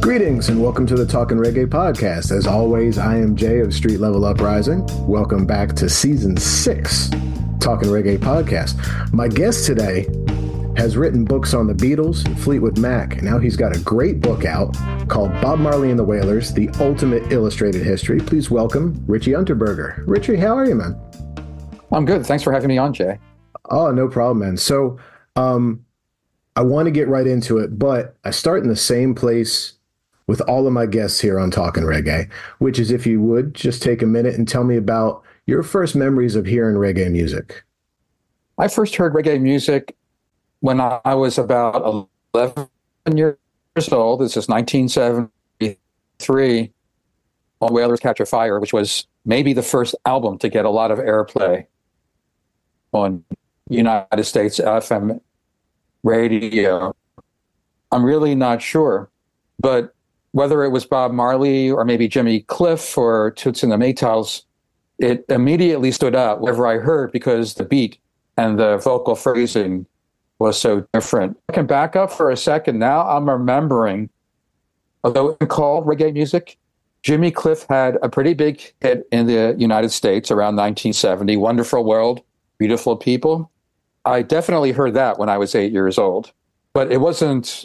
Greetings and welcome to the Talking Reggae podcast. As always, I am Jay of Street Level Uprising. Welcome back to season six, Talking Reggae podcast. My guest today has written books on the Beatles and Fleetwood Mac. And now he's got a great book out called Bob Marley and the Wailers: The Ultimate Illustrated History. Please welcome Richie Unterberger. Richie, how are you, man? I'm good. Thanks for having me on, Jay. Oh, no problem, man. So, um, I want to get right into it, but I start in the same place with all of my guests here on Talking Reggae, which is if you would just take a minute and tell me about your first memories of hearing reggae music. I first heard reggae music when I was about 11 years old. This is 1973 on Wailers Catch a Fire, which was maybe the first album to get a lot of airplay on United States FM radio. I'm really not sure. But whether it was Bob Marley or maybe Jimmy Cliff or Toots and the Maytals, it immediately stood out whenever I heard because the beat and the vocal phrasing was so different. I can back up for a second. Now I'm remembering, although it called reggae music, Jimmy Cliff had a pretty big hit in the United States around 1970, Wonderful World, Beautiful People. I definitely heard that when I was eight years old, but it wasn't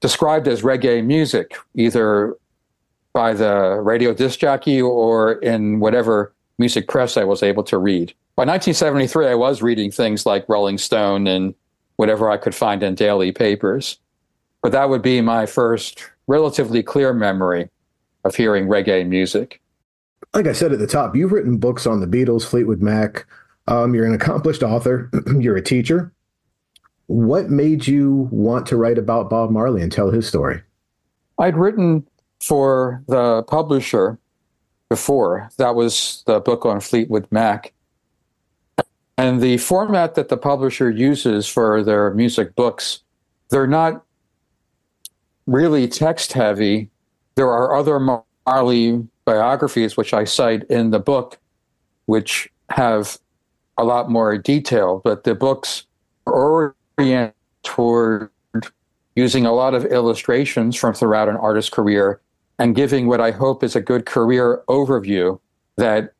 described as reggae music, either by the radio disc jockey or in whatever music press I was able to read. By 1973, I was reading things like Rolling Stone and whatever I could find in daily papers. But that would be my first relatively clear memory of hearing reggae music. Like I said at the top, you've written books on the Beatles, Fleetwood Mac. Um, you're an accomplished author. you're a teacher. What made you want to write about Bob Marley and tell his story? I'd written for the publisher before. That was the book on Fleetwood Mac. And the format that the publisher uses for their music books, they're not really text heavy. There are other Marley biographies, which I cite in the book, which have a lot more detail, but the books are orient toward using a lot of illustrations from throughout an artist's career and giving what I hope is a good career overview that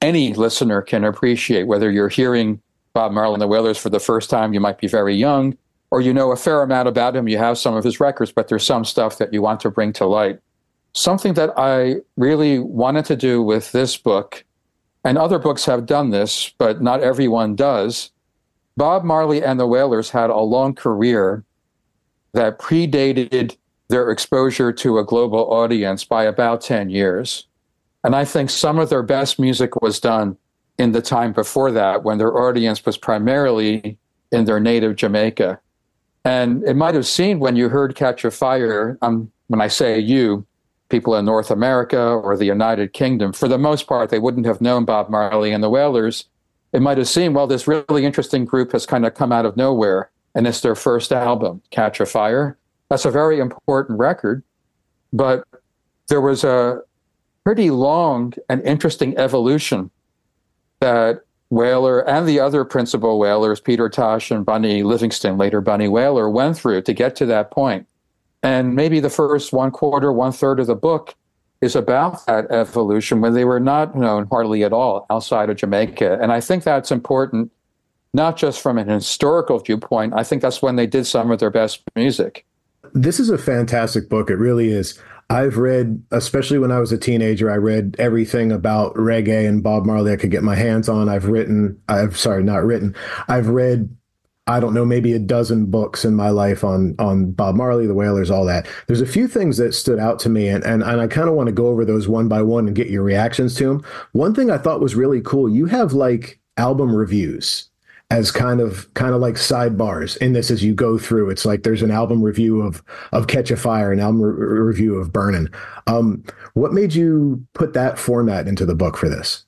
any listener can appreciate, whether you're hearing Bob Marley and the Wailers for the first time, you might be very young, or you know a fair amount about him, you have some of his records, but there's some stuff that you want to bring to light. Something that I really wanted to do with this book, and other books have done this, but not everyone does, Bob Marley and the Wailers had a long career that predated their exposure to a global audience by about 10 years. And I think some of their best music was done in the time before that when their audience was primarily in their native Jamaica. And it might have seemed when you heard Catch a Fire, um, when I say you, people in North America or the United Kingdom, for the most part, they wouldn't have known Bob Marley and the Wailers it might have seemed, well, this really interesting group has kind of come out of nowhere, and it's their first album, Catch a Fire. That's a very important record, but there was a pretty long and interesting evolution that Wailer and the other principal Wailers, Peter Tosh and Bunny Livingston, later Bunny Wailer, went through to get to that point. And maybe the first one quarter, one third of the book is about that evolution when they were not known hardly at all outside of Jamaica. And I think that's important, not just from an historical viewpoint. I think that's when they did some of their best music. This is a fantastic book. It really is. I've read, especially when I was a teenager, I read everything about reggae and Bob Marley I could get my hands on. I've written, I've sorry, not written. I've read I don't know, maybe a dozen books in my life on on Bob Marley, the Wailers, all that. There's a few things that stood out to me, and and, and I kind of want to go over those one by one and get your reactions to them. One thing I thought was really cool, you have like album reviews as kind of kind of like sidebars in this as you go through. It's like there's an album review of of Catch a Fire, an album re- review of Burning. Um, what made you put that format into the book for this?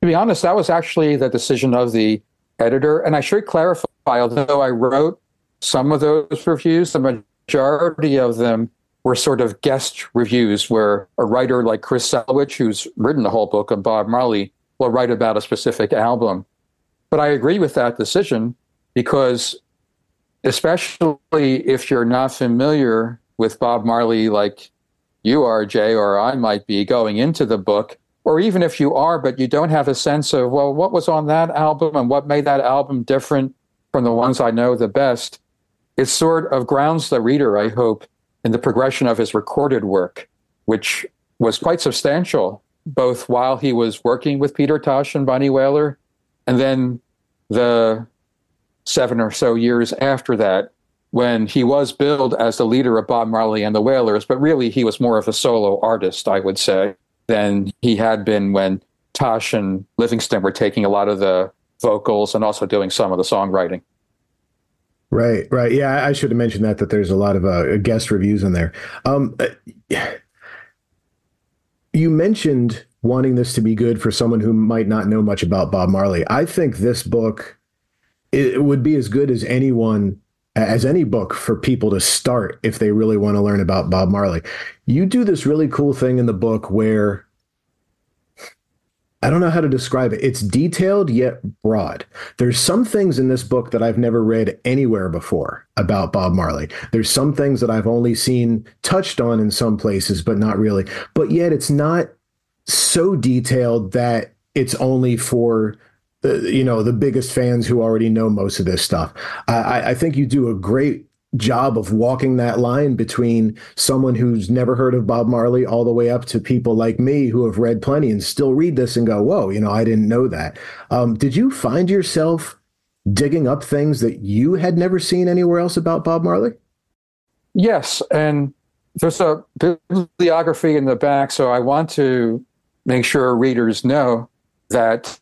To be honest, that was actually the decision of the editor. And I should clarify, although I wrote some of those reviews, the majority of them were sort of guest reviews where a writer like Chris Salewicz, who's written the whole book of Bob Marley, will write about a specific album. But I agree with that decision because, especially if you're not familiar with Bob Marley like you are, Jay, or I might be going into the book, or even if you are, but you don't have a sense of, well, what was on that album and what made that album different from the ones I know the best, it sort of grounds the reader, I hope, in the progression of his recorded work, which was quite substantial, both while he was working with Peter Tosh and Bunny Wailer, and then the seven or so years after that, when he was billed as the leader of Bob Marley and the Wailers, but really he was more of a solo artist, I would say, than he had been when Tosh and Livingston were taking a lot of the vocals and also doing some of the songwriting. Right, right. Yeah, I should have mentioned that that there's a lot of uh, guest reviews in there. Um, uh, you mentioned wanting this to be good for someone who might not know much about Bob Marley. I think this book it would be as good as anyone as any book for people to start if they really want to learn about Bob Marley. You do this really cool thing in the book where I don't know how to describe it. It's detailed yet broad. There's some things in this book that I've never read anywhere before about Bob Marley. There's some things that I've only seen touched on in some places, but not really. But yet it's not so detailed that it's only for you know the biggest fans who already know most of this stuff. I, I think you do a great job of walking that line between someone who's never heard of Bob Marley all the way up to people like me who have read plenty and still read this and go, "Whoa, you know, I didn't know that." Um, did you find yourself digging up things that you had never seen anywhere else about Bob Marley? Yes, and there's a bibliography in the back, so I want to make sure readers know that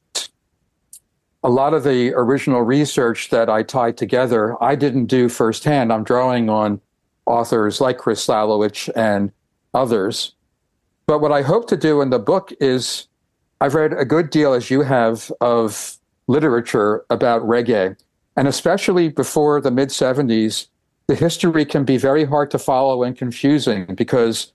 a lot of the original research that I tied together, I didn't do firsthand. I'm drawing on authors like Chris Salewicz and others. But what I hope to do in the book is I've read a good deal, as you have, of literature about reggae. And especially before the mid 70s, the history can be very hard to follow and confusing because,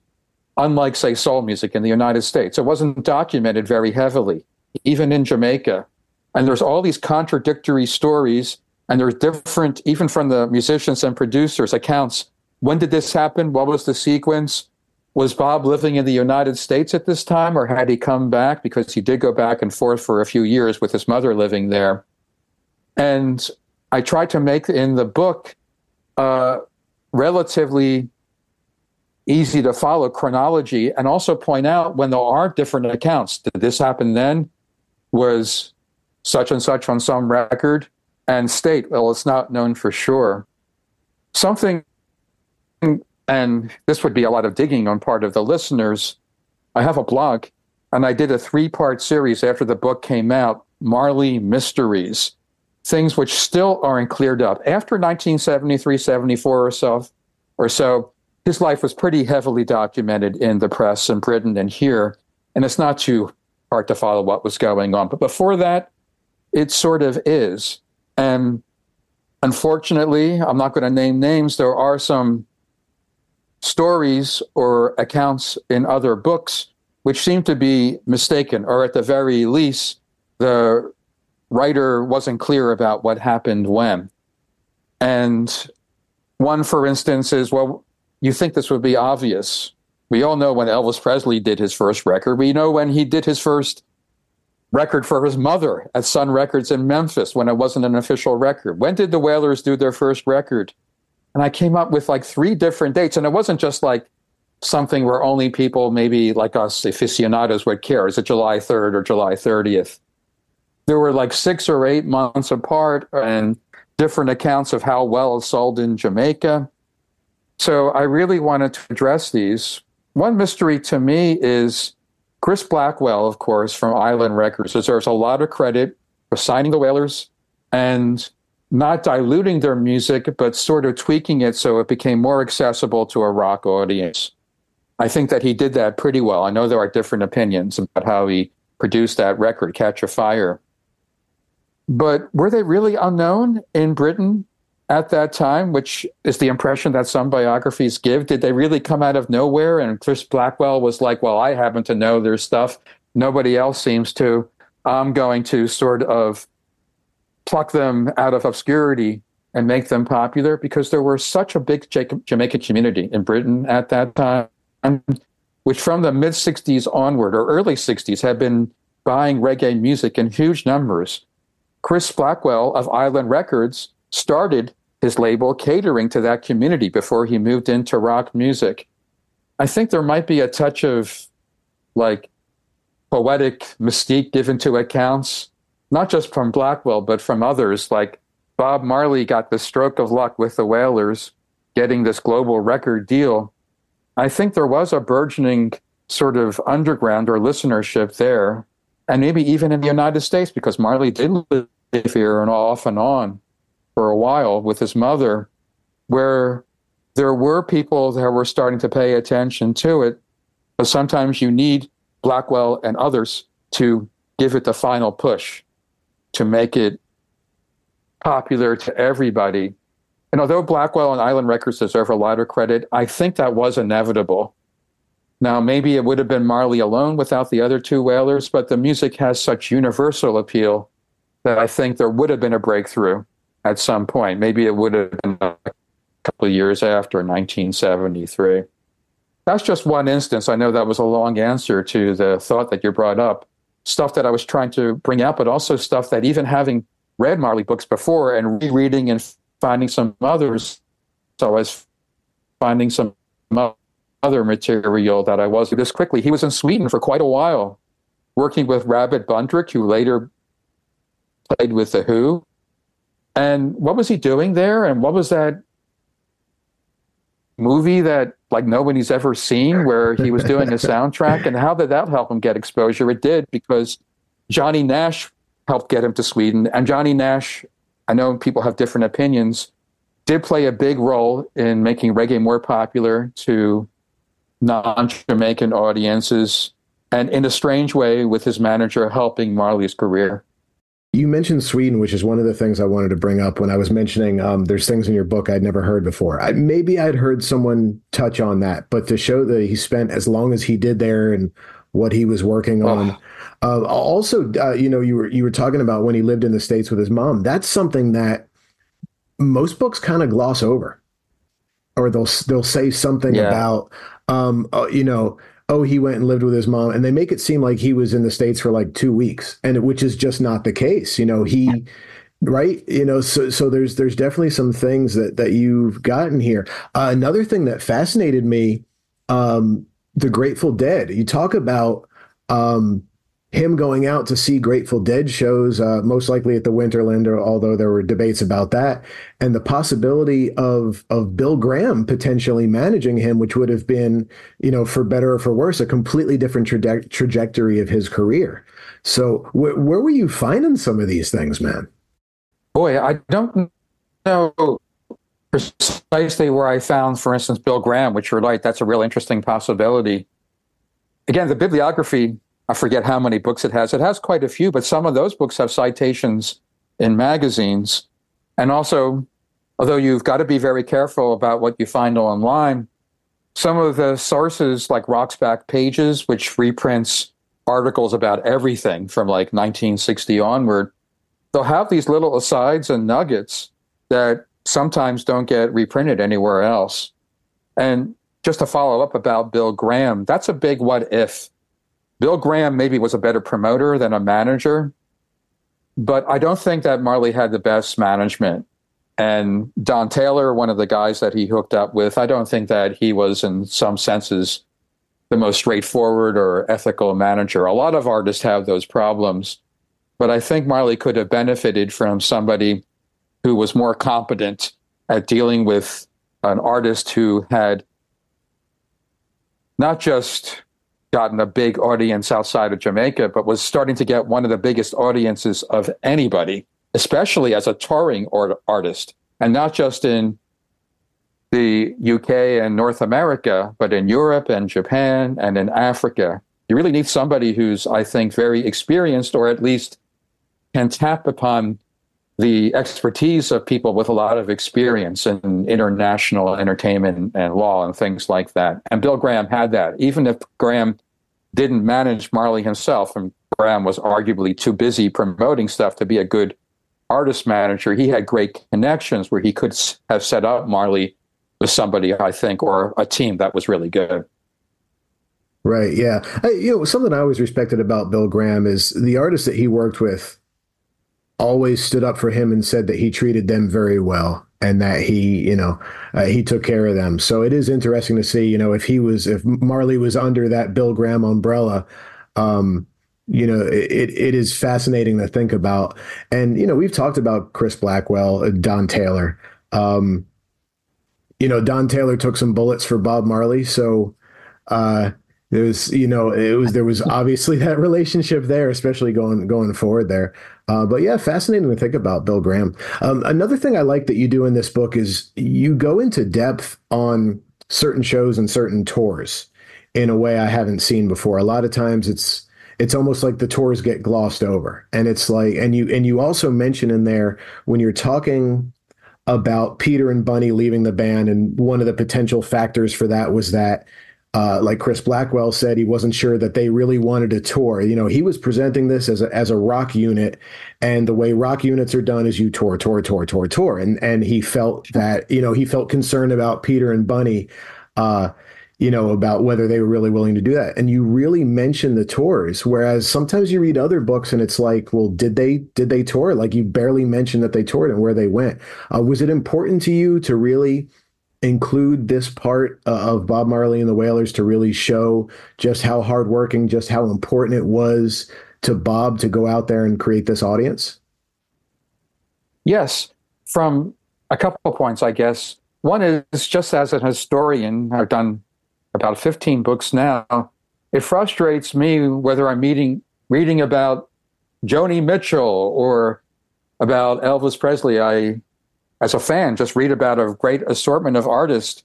unlike, say, soul music in the United States, it wasn't documented very heavily, even in Jamaica. And there's all these contradictory stories, and there's different, even from the musicians and producers, accounts. When did this happen? What was the sequence? Was Bob living in the United States at this time, or had he come back? Because he did go back and forth for a few years with his mother living there. And I tried to make in the book a relatively easy to follow chronology and also point out when there are different accounts. Did this happen then? Was such and such on some record and state, well, it's not known for sure. Something, and this would be a lot of digging on part of the listeners. I have a blog, and I did a three part series after the book came out Marley Mysteries, things which still aren't cleared up. After 1973, 74 or so, or so, his life was pretty heavily documented in the press in Britain and here, and it's not too hard to follow what was going on. But before that, it sort of is. And unfortunately, I'm not going to name names. There are some stories or accounts in other books which seem to be mistaken, or at the very least, the writer wasn't clear about what happened when. And one, for instance, is well, you think this would be obvious. We all know when Elvis Presley did his first record. We know when he did his first record for his mother at Sun Records in Memphis when it wasn't an official record. When did the Wailers do their first record? And I came up with like three different dates. And it wasn't just like something where only people, maybe like us aficionados, would care. Is it July 3rd or July 30th? There were like six or eight months apart and different accounts of how well it sold in Jamaica. So I really wanted to address these. One mystery to me is Chris Blackwell, of course, from Island Records, deserves a lot of credit for signing the Wailers and not diluting their music, but sort of tweaking it so it became more accessible to a rock audience. I think that he did that pretty well. I know there are different opinions about how he produced that record, Catch a Fire. But were they really unknown in Britain at that time, which is the impression that some biographies give. Did they really come out of nowhere? And Chris Blackwell was like, well, I happen to know their stuff. Nobody else seems to. I'm going to sort of pluck them out of obscurity and make them popular because there was such a big Jamaica community in Britain at that time, which from the mid 60s onward or early 60s had been buying reggae music in huge numbers. Chris Blackwell of Island Records started his label catering to that community before he moved into rock music. I think there might be a touch of like poetic mystique given to accounts, not just from Blackwell, but from others. Like Bob Marley got the stroke of luck with the Wailers getting this global record deal. I think there was a burgeoning sort of underground or listenership there, and maybe even in the United States, because Marley did live here and off and on for a while with his mother, where there were people that were starting to pay attention to it. But sometimes you need Blackwell and others to give it the final push to make it popular to everybody. And although Blackwell and Island Records deserve a lot of credit, I think that was inevitable. Now, maybe it would have been Marley alone without the other two Wailers, but the music has such universal appeal that I think there would have been a breakthrough at some point. Maybe it would have been a couple of years after 1973 that's just one instance. I know that was a long answer to the thought that you brought up. Stuff that I was trying to bring out, but also stuff that even having read Marley books before and rereading and finding some others, so I was finding some other material that I was this quickly. He was in Sweden for quite a while, working with Rabbit Bundrick, who later played with The Who. And what was he doing there? And what was that movie that like nobody's ever seen where he was doing a soundtrack? And how did that help him get exposure? It did because johnny nash helped get him to sweden. And johnny nash i know people have different opinions did play a big role in making reggae more popular to non-jamaican audiences and in a strange way with his manager helping marley's career you mentioned Sweden, which is one of the things I wanted to bring up when I was mentioning um, there's things in your book I'd never heard before. I, maybe I'd heard someone touch on that, but to show that he spent as long as he did there and what he was working on. Oh. Uh, also, uh, you know, you were you were talking about when he lived in the states with his mom. That's something that most books kind of gloss over, or they'll they'll say something yeah. about, um, uh, you know, oh, he went and lived with his mom, and they make it seem like he was in the states for like two weeks, and which is just not the case. You know, he. Right, you know, so so there's there's definitely some things that that you've gotten here. Uh, another thing that fascinated me, um, the Grateful Dead. You talk about um, him going out to see Grateful Dead shows, uh, most likely at the Winterland, although there were debates about that, and the possibility of of Bill Graham potentially managing him, which would have been, you know, for better or for worse, a completely different traje- trajectory of his career. So, wh- where were you finding some of these things, man? Boy, I don't know precisely where I found, for instance, Bill Graham, which you're right, that's a real interesting possibility. Again, the bibliography I forget how many books it has. It has quite a few, but some of those books have citations in magazines. And also, although you've got to be very careful about what you find online, some of the sources like Rock's Back Pages, which reprints articles about everything from like 1960 onward, they'll have these little asides and nuggets that sometimes don't get reprinted anywhere else. And just to follow up about Bill Graham, that's a big what if Bill Graham maybe was a better promoter than a manager, but I don't think that Marley had the best management. And Don Taylor, one of the guys that he hooked up with, I don't think that he was, in some senses, the most straightforward or ethical manager. A lot of artists have those problems, but I think Marley could have benefited from somebody who was more competent at dealing with an artist who had not just gotten a big audience outside of Jamaica, but was starting to get one of the biggest audiences of anybody, especially as a touring artist, and not just in the UK and North America, but in Europe and Japan and in Africa. You really need somebody who's, I think, very experienced or at least can tap upon the expertise of people with a lot of experience in international entertainment and law and things like that. And Bill Graham had that. Even if Graham didn't manage Marley himself, and Graham was arguably too busy promoting stuff to be a good artist manager, he had great connections where he could have set up Marley with somebody, I think, or a team that was really good. Right. Yeah. I, you know, something I always respected about Bill Graham is the artists that he worked with always stood up for him and said that he treated them very well and that he, you know, uh, he took care of them. So it is interesting to see, you know, if he was, if Marley was under that Bill Graham umbrella, um, you know, it, it is fascinating to think about. And, you know, we've talked about Chris Blackwell, uh, Don Taylor. Um, you know, Don Taylor took some bullets for Bob Marley. So, uh, there was, you know, it was there was obviously that relationship there, especially going going forward there. Uh, but yeah, fascinating to think about Bill Graham. Um, another thing I like that you do in this book is you go into depth on certain shows and certain tours in a way I haven't seen before. A lot of times it's it's almost like the tours get glossed over, and it's like and you and you also mention in there when you're talking about Peter and Bunny leaving the band, and one of the potential factors for that was that uh, like Chris Blackwell said, he wasn't sure that they really wanted a tour. You know, he was presenting this as a, as a rock unit, and the way rock units are done is you tour, tour, tour, tour, tour, and and he felt that you know he felt concerned about Peter and Bunny, uh, you know, about whether they were really willing to do that. And you really mention the tours, whereas sometimes you read other books and it's like, well, did they did they tour? Like you barely mentioned that they toured and where they went. Uh, was it important to you to really include this part of Bob Marley and the Wailers to really show just how hardworking, just how important it was to Bob to go out there and create this audience? Yes, from a couple of points, I guess. One is just as an historian, I've done about 15 books now. It frustrates me whether I'm meeting, reading about Joni Mitchell or about Elvis Presley. I as a fan, just read about a great assortment of artists,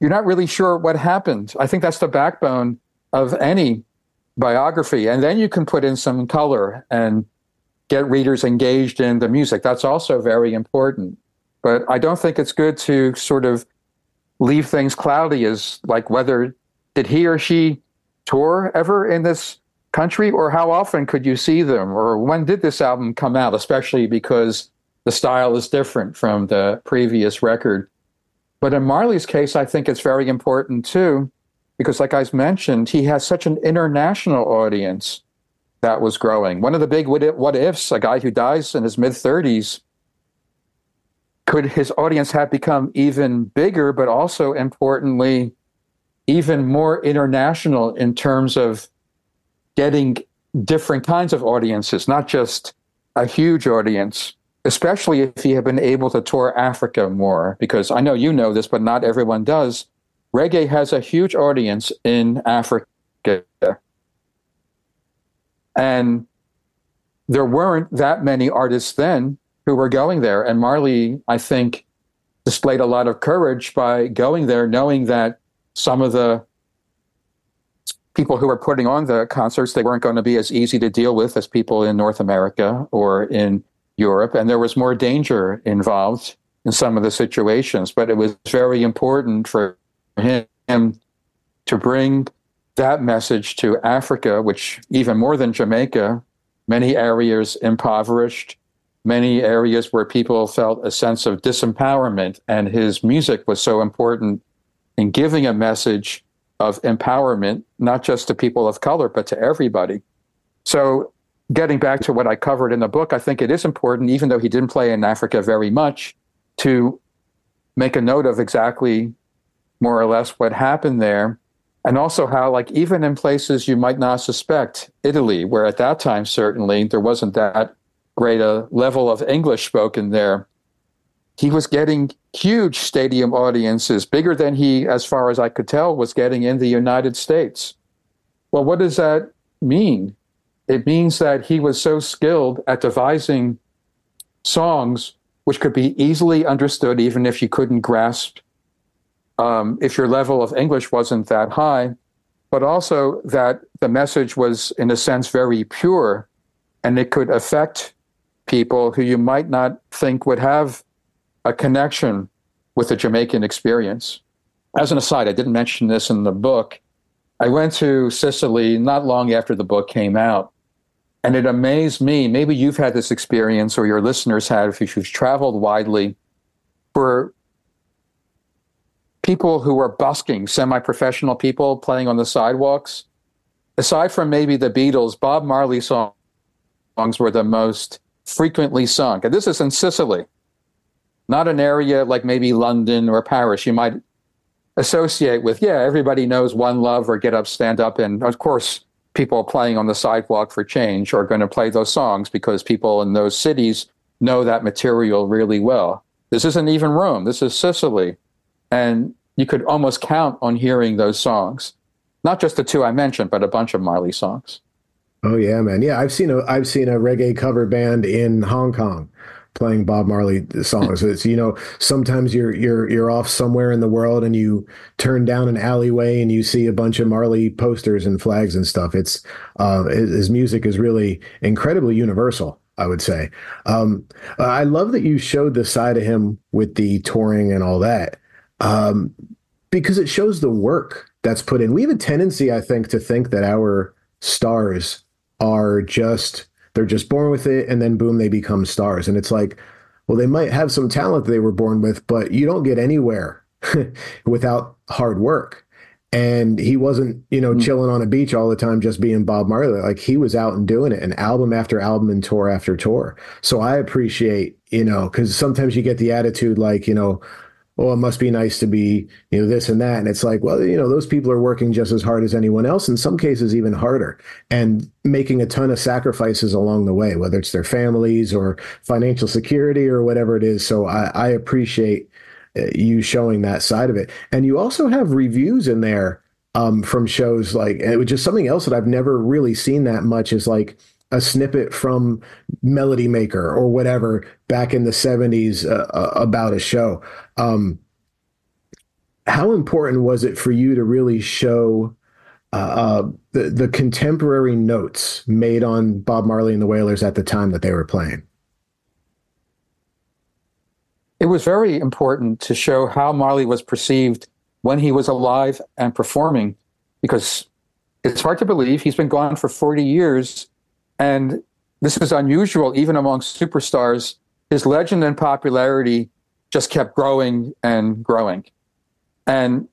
you're not really sure what happened. I think that's the backbone of any biography. And then you can put in some color and get readers engaged in the music. That's also very important. But I don't think it's good to sort of leave things cloudy as like whether did he or she tour ever in this country or how often could you see them or when did this album come out especially because the style is different from the previous record. But in Marley's case, I think it's very important too, because like I mentioned, he has such an international audience that was growing. One of the big what ifs, a guy who dies in his mid 30s, could his audience have become even bigger, but also importantly, even more international in terms of getting different kinds of audiences, not just a huge audience, especially if he had been able to tour Africa more, because I know you know this, but not everyone does. Reggae has a huge audience in Africa. And there weren't that many artists then who were going there. And Marley, I think, displayed a lot of courage by going there, knowing that some of the people who were putting on the concerts, they weren't going to be as easy to deal with as people in North America or in Europe, and there was more danger involved in some of the situations. But it was very important for him to bring that message to Africa, which even more than Jamaica, many areas impoverished, many areas where people felt a sense of disempowerment. And his music was so important in giving a message of empowerment, not just to people of color, but to everybody. So getting back to what I covered in the book, I think it is important, even though he didn't play in Africa very much, to make a note of exactly more or less what happened there. And also how, like, even in places you might not suspect, Italy, where at that time certainly there wasn't that great a level of English spoken there, he was getting huge stadium audiences, bigger than he, as far as I could tell, was getting in the United States. Well, what does that mean? It means that he was so skilled at devising songs which could be easily understood even if you couldn't grasp um, if your level of english wasn't that high but also that the message was in a sense very pure and it could affect people who you might not think would have a connection with the jamaican experience. As an aside i didn't mention this in the book. I went to sicily not long after the book came out And it amazed me. Maybe you've had this experience, or your listeners have, if you've traveled widely, for people who are busking, semi professional people playing on the sidewalks. Aside from maybe the Beatles, Bob Marley songs were the most frequently sung. And this is in Sicily, not an area like maybe London or Paris you might associate with, yeah, everybody knows One Love or Get Up, Stand Up. And of course, people playing on the sidewalk for change are going to play those songs because people in those cities know that material really well. This isn't even Rome, this is Sicily. And you could almost count on hearing those songs. Not just the two I mentioned, but a bunch of Marley songs. Oh yeah, man. Yeah, I've seen a I've seen a reggae cover band in Hong Kong playing Bob Marley songs. It's you know sometimes you're you're you're off somewhere in the world and you turn down an alleyway and you see a bunch of Marley posters and flags and stuff. It's uh, his music is really incredibly universal. I would say. Um, I love that you showed the side of him with the touring and all that, um, because it shows the work that's put in. We have a tendency, I think, to think that our stars are just they're just born with it and then boom they become stars. And it's like well they might have some talent they were born with but you don't get anywhere without hard work. And he wasn't you know mm-hmm. chilling on a beach all the time just being bob marley. Like he was out and doing it and album after album and tour after tour. So i appreciate you know because sometimes you get the attitude like you know well, it must be nice to be, you know, this and that. And it's like, well, you know, those people are working just as hard as anyone else, in some cases, even harder, and making a ton of sacrifices along the way, whether it's their families or financial security or whatever it is. So I, I appreciate uh, you showing that side of it. And you also have reviews in there um, from shows like, which is something else that I've never really seen that much is like, a snippet from Melody Maker or whatever back in the 70s uh, uh, about a show. Um, how important was it for you to really show uh, uh, the, the contemporary notes made on Bob Marley and the Wailers at the time that they were playing? It was very important to show how Marley was perceived when he was alive and performing, because it's hard to believe he's been gone for 40 years and this was unusual even among superstars. His legend and popularity just kept growing and growing. And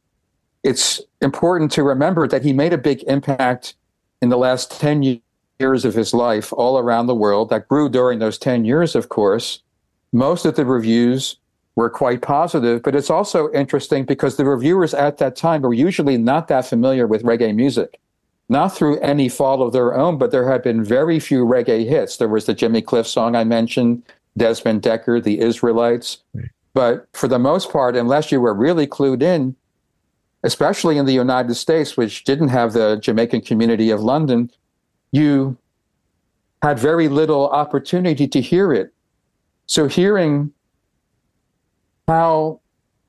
it's important to remember that he made a big impact in the last 10 years of his life all around the world. That grew during those 10 years, of course. Most of the reviews were quite positive, but it's also interesting because the reviewers at that time were usually not that familiar with reggae music not through any fault of their own, but there had been very few reggae hits. There was the Jimmy Cliff song I mentioned, Desmond Dekker, The Israelites. Right. But for the most part, unless you were really clued in, especially in the United States, which didn't have the Jamaican community of London, you had very little opportunity to hear it. So hearing how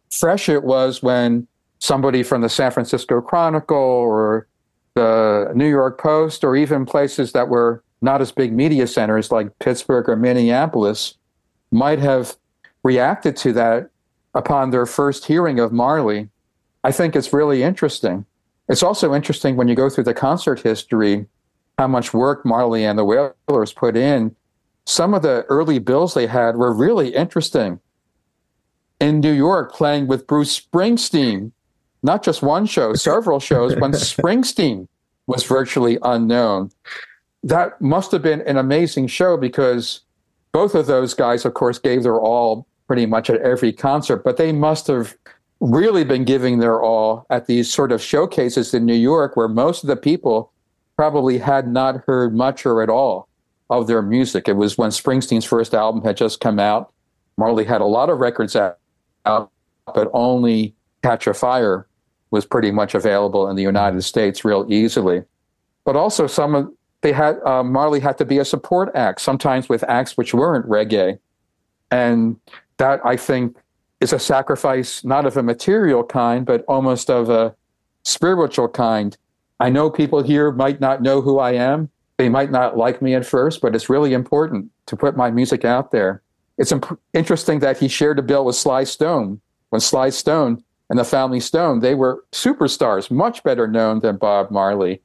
fresh it was when somebody from the San Francisco Chronicle or the New York Post, or even places that were not as big media centers like Pittsburgh or Minneapolis, might have reacted to that upon their first hearing of Marley. I think it's really interesting. It's also interesting when you go through the concert history, how much work Marley and the Wailers put in. Some of the early bills they had were really interesting. In New York, playing with Bruce Springsteen, not just one show, several shows when Springsteen was virtually unknown. That must have been an amazing show because both of those guys, of course, gave their all pretty much at every concert, but they must have really been giving their all at these sort of showcases in New York where most of the people probably had not heard much or at all of their music. It was when Springsteen's first album had just come out. Marley had a lot of records out, but only Catch a Fire was pretty much available in the United States real easily. But also, some of they had uh, Marley had to be a support act, sometimes with acts which weren't reggae, and that I think is a sacrifice not of a material kind, but almost of a spiritual kind. I know people here might not know who I am. They might not like me at first, but it's really important to put my music out there. It's imp- interesting that he shared a bill with Sly Stone when Sly Stone and the Family Stone, they were superstars, much better known than Bob Marley.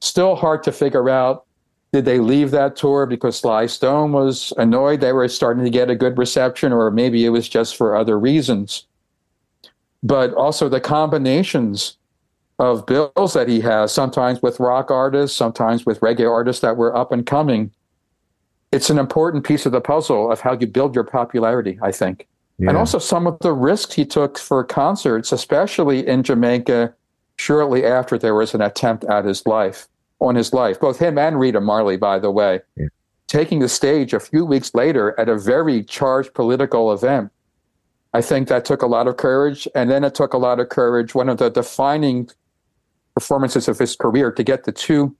Still hard to figure out Did they leave that tour because Sly Stone was annoyed they were starting to get a good reception, or maybe it was just for other reasons? But also the combinations of bills that he has, sometimes with rock artists, sometimes with reggae artists that were up and coming. It's an important piece of the puzzle of how you build your popularity, I think. Yeah. And also some of the risks he took for concerts, especially in Jamaica, shortly after there was an attempt at his life, on his life. Both him and Rita Marley, by the way, yeah. taking the stage a few weeks later at a very charged political event. I think that took a lot of courage. And then it took a lot of courage. One of the defining performances of his career to get the two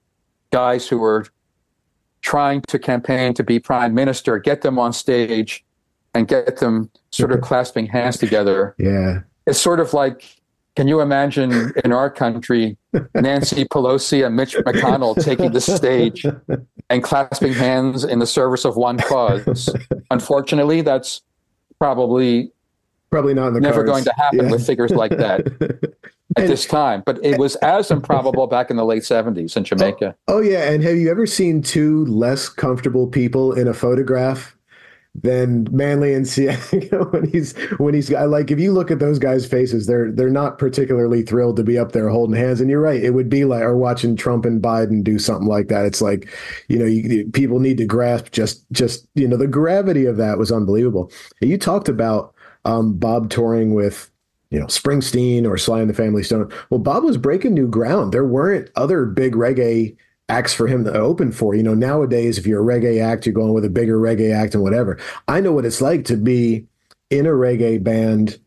guys who were trying to campaign to be prime minister, get them on stage and get them sort of clasping hands together. Yeah. It's sort of like, can you imagine in our country, Nancy Pelosi and Mitch McConnell taking the stage and clasping hands in the service of one cause? Unfortunately, that's probably probably not never cards. going to happen yeah. with figures like that. at this time, but it was as improbable back in the late 70s in oh, Jamaica. Oh, oh, yeah. And have you ever seen two less comfortable people in a photograph than Manley and Seaga when he's when he's like if you look at those guys' faces, they're they're not particularly thrilled to be up there holding hands. And you're right, it would be like or watching Trump and Biden do something like that. It's like, you know, you, people need to grasp just just you know the gravity of that was unbelievable. You talked about um, Bob touring with you know, Springsteen or Sly and the Family Stone. Well, Bob was breaking new ground. There weren't other big reggae acts for him to open for. You know, nowadays, if you're a reggae act, you're going with a bigger reggae act and whatever. I know what it's like to be in a reggae band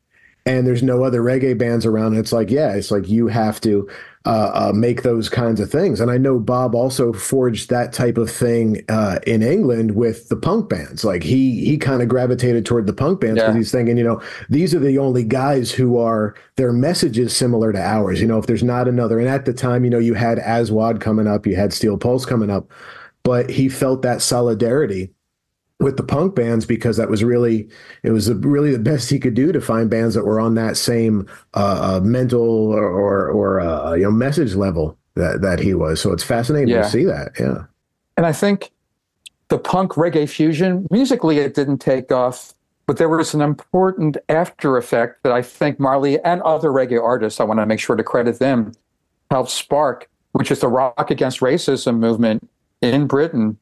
and there's no other reggae bands around. It's like, yeah, it's like you have to uh, uh, make those kinds of things. And I know Bob also forged that type of thing uh, in England with the punk bands. Like he he kind of gravitated toward the punk bands because yeah. he's thinking, you know, these are the only guys who are their messages similar to ours. You know, if there's not another, and at the time, you know, you had Aswad coming up, you had Steel Pulse coming up, but he felt that solidarity with the punk bands because that was really it was really the best he could do to find bands that were on that same uh, uh, mental or or, or uh, you know message level that that he was. So it's fascinating yeah. to see that. Yeah, and I think the punk reggae fusion musically it didn't take off, but there was an important after effect that I think Marley and other reggae artists I want to make sure to credit them helped spark, which is the Rock Against Racism movement in Britain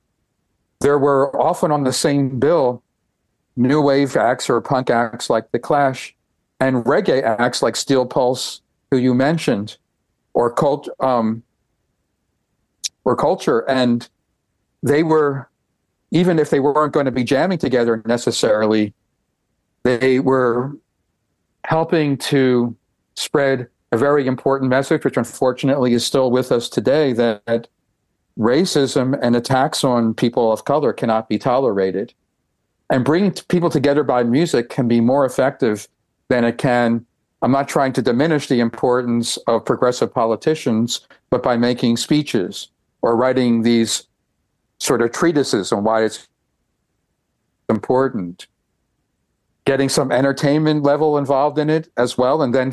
there were often on the same bill new wave acts or punk acts like The Clash and reggae acts like Steel Pulse, who you mentioned, or cult, um, or culture, and they were even if they weren't going to be jamming together necessarily, they were helping to spread a very important message, which unfortunately is still with us today, that racism and attacks on people of color cannot be tolerated. And bringing people together by music can be more effective than it can. I'm not trying to diminish the importance of progressive politicians, but by making speeches or writing these sort of treatises on why it's important. Getting some entertainment level involved in it as well. And then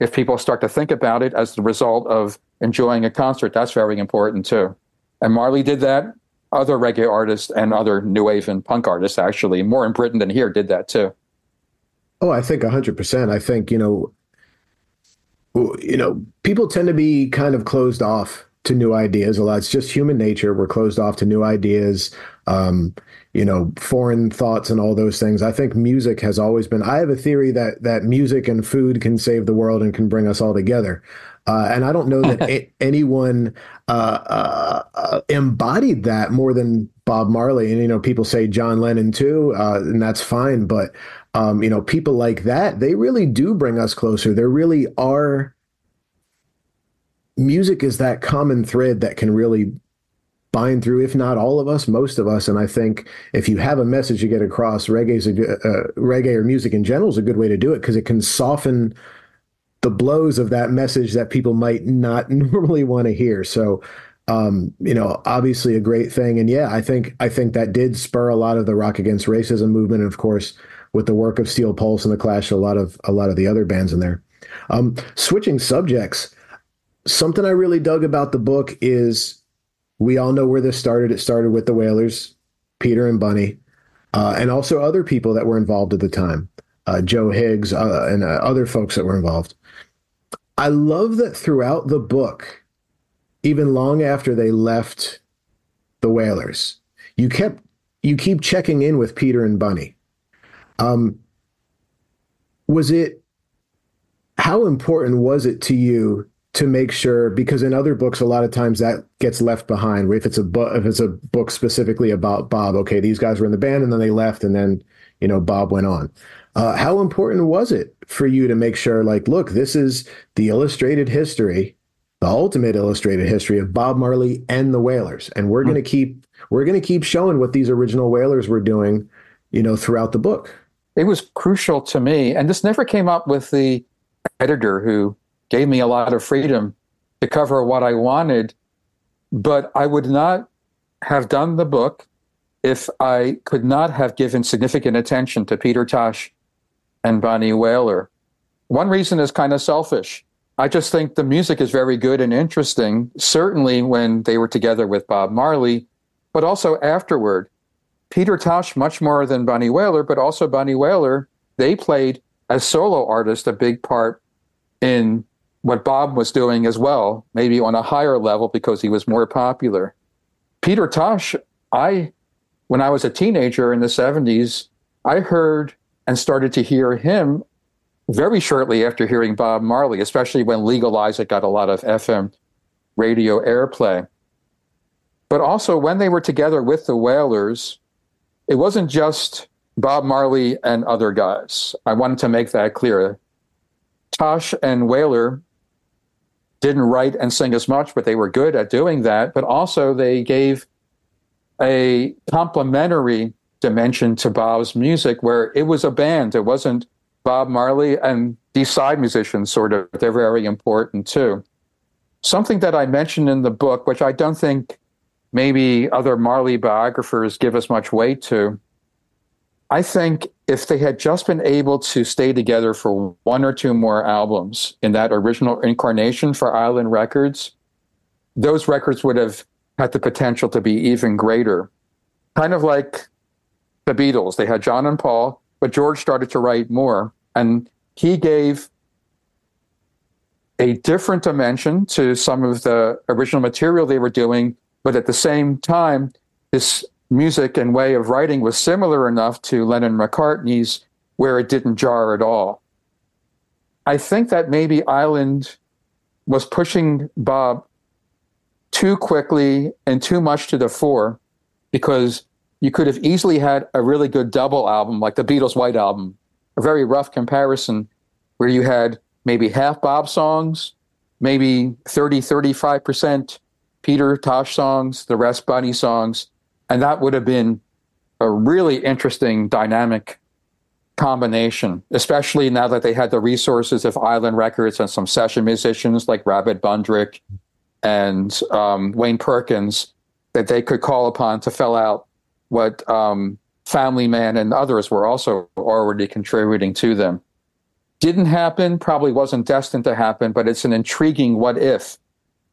if people start to think about it as the result of enjoying a concert, that's very important too. And Marley did that. Other reggae artists and other new wave and punk artists, actually, more in Britain than here, did that too. Oh, I think 100%. I think, you know, you know, people tend to be kind of closed off to new ideas a lot. It's just human nature. We're closed off to new ideas, um, you know, foreign thoughts and all those things. I think music has always been. I have a theory that that music and food can save the world and can bring us all together. Uh, and I don't know that a- anyone uh, uh, uh, embodied that more than Bob Marley. And, you know, people say John Lennon too, uh, and that's fine. But, um, you know, people like that, they really do bring us closer. There really are. Music is that common thread that can really bind through, if not all of us, most of us. And I think if you have a message you get across, reggae a uh, reggae or music in general is a good way to do it because it can soften the blows of that message that people might not normally want to hear. So, um, you know, obviously a great thing. And yeah, I think I think that did spur a lot of the rock against racism movement, and of course, with the work of Steel Pulse and the Clash, a lot of a lot of the other bands in there. Um, switching subjects, something I really dug about the book is we all know where this started. It started with the Wailers, Peter and Bunny, uh, and also other people that were involved at the time, uh, Joe Higgs uh, and uh, other folks that were involved. I love that throughout the book, even long after they left the Wailers, you kept you keep checking in with Peter and Bunny. Um, was it how important was it to you to make sure because in other books a lot of times that gets left behind if it's a book if it's a book specifically about bob okay these guys were in the band and then they left and then you know bob went on uh, how important was it for you to make sure like look this is the illustrated history the ultimate illustrated history of bob marley and the wailers and we're mm-hmm. going to keep we're going to keep showing what these original wailers were doing you know throughout the book it was crucial to me and this never came up with the editor who gave me a lot of freedom to cover what I wanted. But I would not have done the book if I could not have given significant attention to Peter Tosh and Bunny Wailer. One reason is kind of selfish. I just think the music is very good and interesting, certainly when they were together with Bob Marley, but also afterward. Peter Tosh, much more than Bunny Wailer, but also Bunny Wailer, they played as solo artists a big part in what Bob was doing as well, maybe on a higher level because he was more popular. Peter Tosh, I, when I was a teenager in the 70s, I heard and started to hear him very shortly after hearing Bob Marley, especially when Legalize It got a lot of FM radio airplay. But also when they were together with the Wailers, it wasn't just Bob Marley and other guys. I wanted to make that clear. Tosh and Wailer didn't write and sing as much, but they were good at doing that. But also, they gave a complementary dimension to Bob's music where it was a band. It wasn't Bob Marley and these side musicians, sort of, they're very important too. Something that I mentioned in the book, which I don't think maybe other Marley biographers give as much weight to, I think if they had just been able to stay together for one or two more albums in that original incarnation for Island Records, those records would have had the potential to be even greater. Kind of like the Beatles. They had John and Paul, but George started to write more. And he gave a different dimension to some of the original material they were doing, but at the same time, this music and way of writing was similar enough to Lennon McCartney's where it didn't jar at all. I think that maybe Island was pushing Bob too quickly and too much to the fore because you could have easily had a really good double album like the Beatles' White Album, a very rough comparison where you had maybe half Bob songs, maybe 30, 35% Peter Tosh songs, the rest Bunny songs, and that would have been a really interesting dynamic combination, especially now that they had the resources of Island Records and some session musicians like Rabbit Bundrick and um, Wayne Perkins that they could call upon to fill out what um, Family Man and others were also already contributing to them. Didn't happen, probably wasn't destined to happen, but it's an intriguing what if.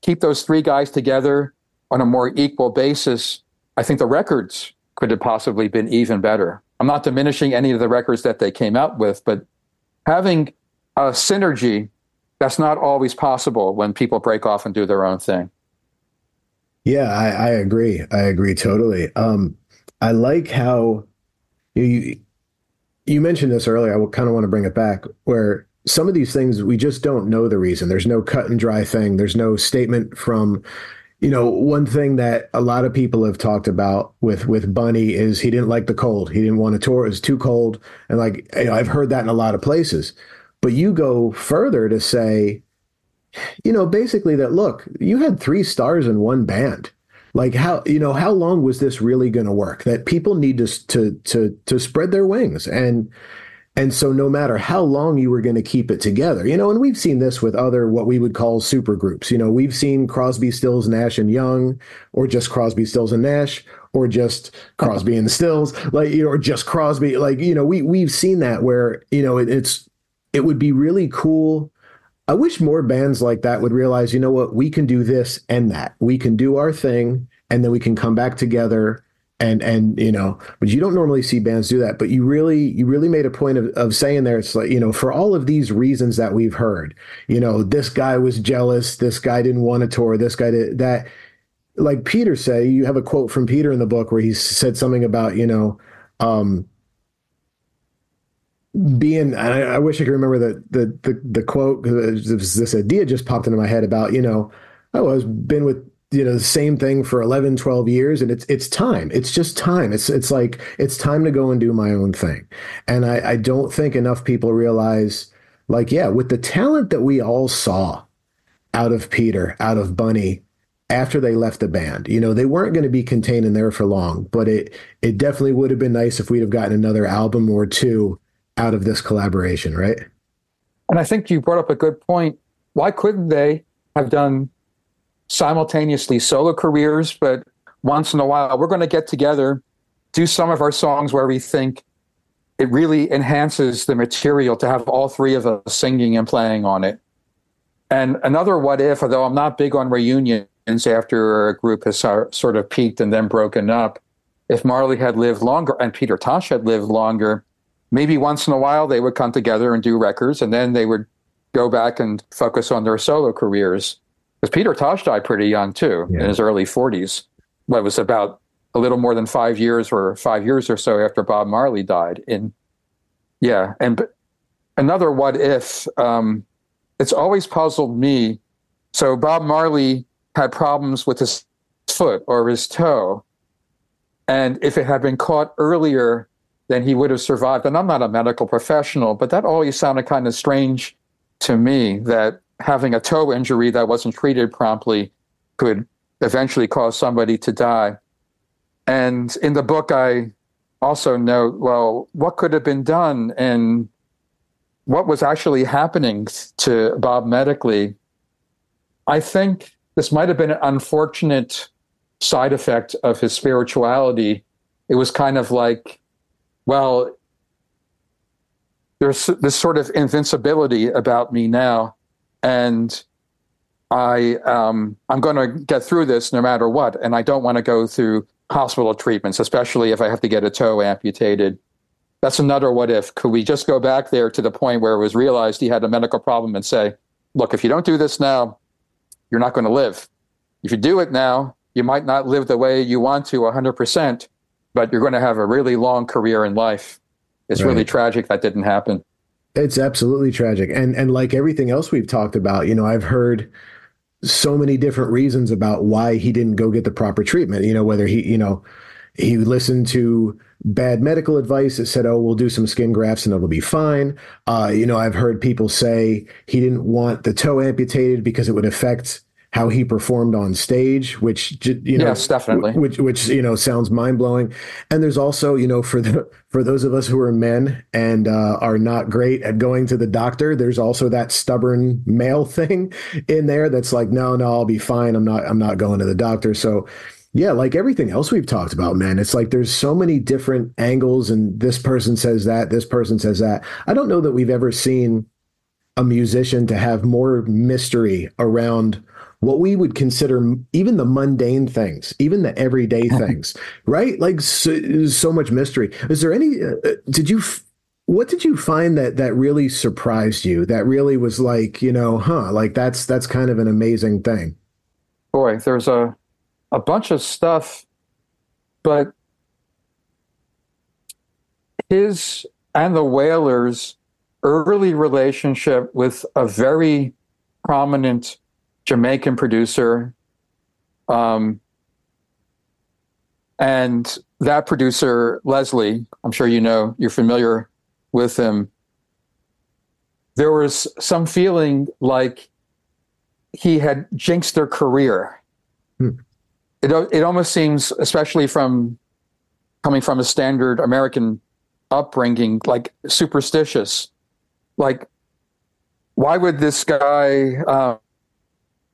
Keep those three guys together on a more equal basis I think the records could have possibly been even better. I'm not diminishing any of the records that they came out with, but having a synergy that's not always possible when people break off and do their own thing. Yeah, I, I agree. I agree totally. Um, I like how you you mentioned this earlier. I kind of want to bring it back where some of these things we just don't know the reason. There's no cut and dry thing. There's no statement from you know, one thing that a lot of people have talked about with with Bunny is he didn't like the cold. He didn't want to tour. It was too cold. And like you know, I've heard that in a lot of places. But you go further to say, you know, basically that look, you had three stars in one band. Like how you know how long was this really going to work? That people need to to to to spread their wings and and so, no matter how long you were going to keep it together, you know, and we've seen this with other what we would call super groups. You know, we've seen Crosby, Stills, Nash, and Young, or just Crosby, Stills, and Nash, or just Crosby and Stills, like you know, or just Crosby. Like you know, we we've seen that where you know it, it's it would be really cool. I wish more bands like that would realize, you know what, we can do this and that. We can do our thing and then we can come back together and and you know but you don't normally see bands do that but you really you really made a point of, of saying there it's like you know for all of these reasons that we've heard you know this guy was jealous this guy didn't want a tour this guy did that like peter say you have a quote from peter in the book where he said something about you know um being I, I wish i could remember the the the, the quote because this idea just popped into my head about you know oh i've been with you know the same thing for 11 12 years and it's it's time. It's just time. It's it's like it's time to go and do my own thing. And i i don't think enough people realize like yeah with the talent that we all saw out of peter out of bunny after they left the band you know they weren't going to be contained in there for long but it it definitely would have been nice if we'd have gotten another album or two out of this collaboration right and i think you brought up a good point why couldn't they have done simultaneously solo careers, but once in a while we're going to get together, do some of our songs where we think it really enhances the material to have all three of us singing and playing on it. And another what if, although I'm not big on reunions after a group has sort of peaked and then broken up, if Marley had lived longer and Peter Tosh had lived longer, maybe once in a while they would come together and do records and then they would go back and focus on their solo careers because Peter Tosh died pretty young too, yeah. in his early 40s. What was about a little more than five years or five years or so after Bob Marley died. In yeah, and another what if? Um, it's always puzzled me. So Bob Marley had problems with his foot or his toe, and if it had been caught earlier, then he would have survived. And I'm not a medical professional, but that always sounded kind of strange to me that having a toe injury that wasn't treated promptly could eventually cause somebody to die. And in the book, I also note well, what could have been done and what was actually happening to Bob medically. I think this might have been an unfortunate side effect of his spirituality. It was kind of like, well, there's this sort of invincibility about me now and I um, I'm going to get through this no matter what, and I don't want to go through hospital treatments, especially if I have to get a toe amputated. That's another what if. Could we just go back there to the point where it was realized he had a medical problem and say, look, if you don't do this now, you're not going to live. If you do it now, you might not live the way you want to 100%, but you're going to have a really long career in life. It's right. really tragic that didn't happen. It's absolutely tragic. And and like everything else we've talked about, you know, I've heard so many different reasons about why he didn't go get the proper treatment. You know, whether he, you know, he listened to bad medical advice that said, "Oh, we'll do some skin grafts and it'll be fine." Uh, you know, I've heard people say he didn't want the toe amputated because it would affect how he performed on stage, which you know, yes, definitely, which which you know sounds mind blowing. And there's also you know for the for those of us who are men and uh, are not great at going to the doctor, there's also that stubborn male thing in there that's like, no, no, I'll be fine. I'm not I'm not going to the doctor. So yeah, like everything else we've talked about, man, it's like there's so many different angles, and this person says that, this person says that. I don't know that we've ever seen a musician to have more mystery around what we would consider even the mundane things, even the everyday things, right? Like so, so, much mystery. Is there any? Uh, uh did you? What did you find that that really surprised you? That really was like, you know, huh? Like that's that's kind of an amazing thing. Boy, there's a a bunch of stuff, but his and the Wailers' early relationship with a very prominent Jamaican producer. Um, and that producer, Leslie, I'm sure you know, you're familiar with him. There was some feeling like he had jinxed their career. Hmm. It, it almost seems, especially from coming from a standard American upbringing, like superstitious. Like, why would this guy uh,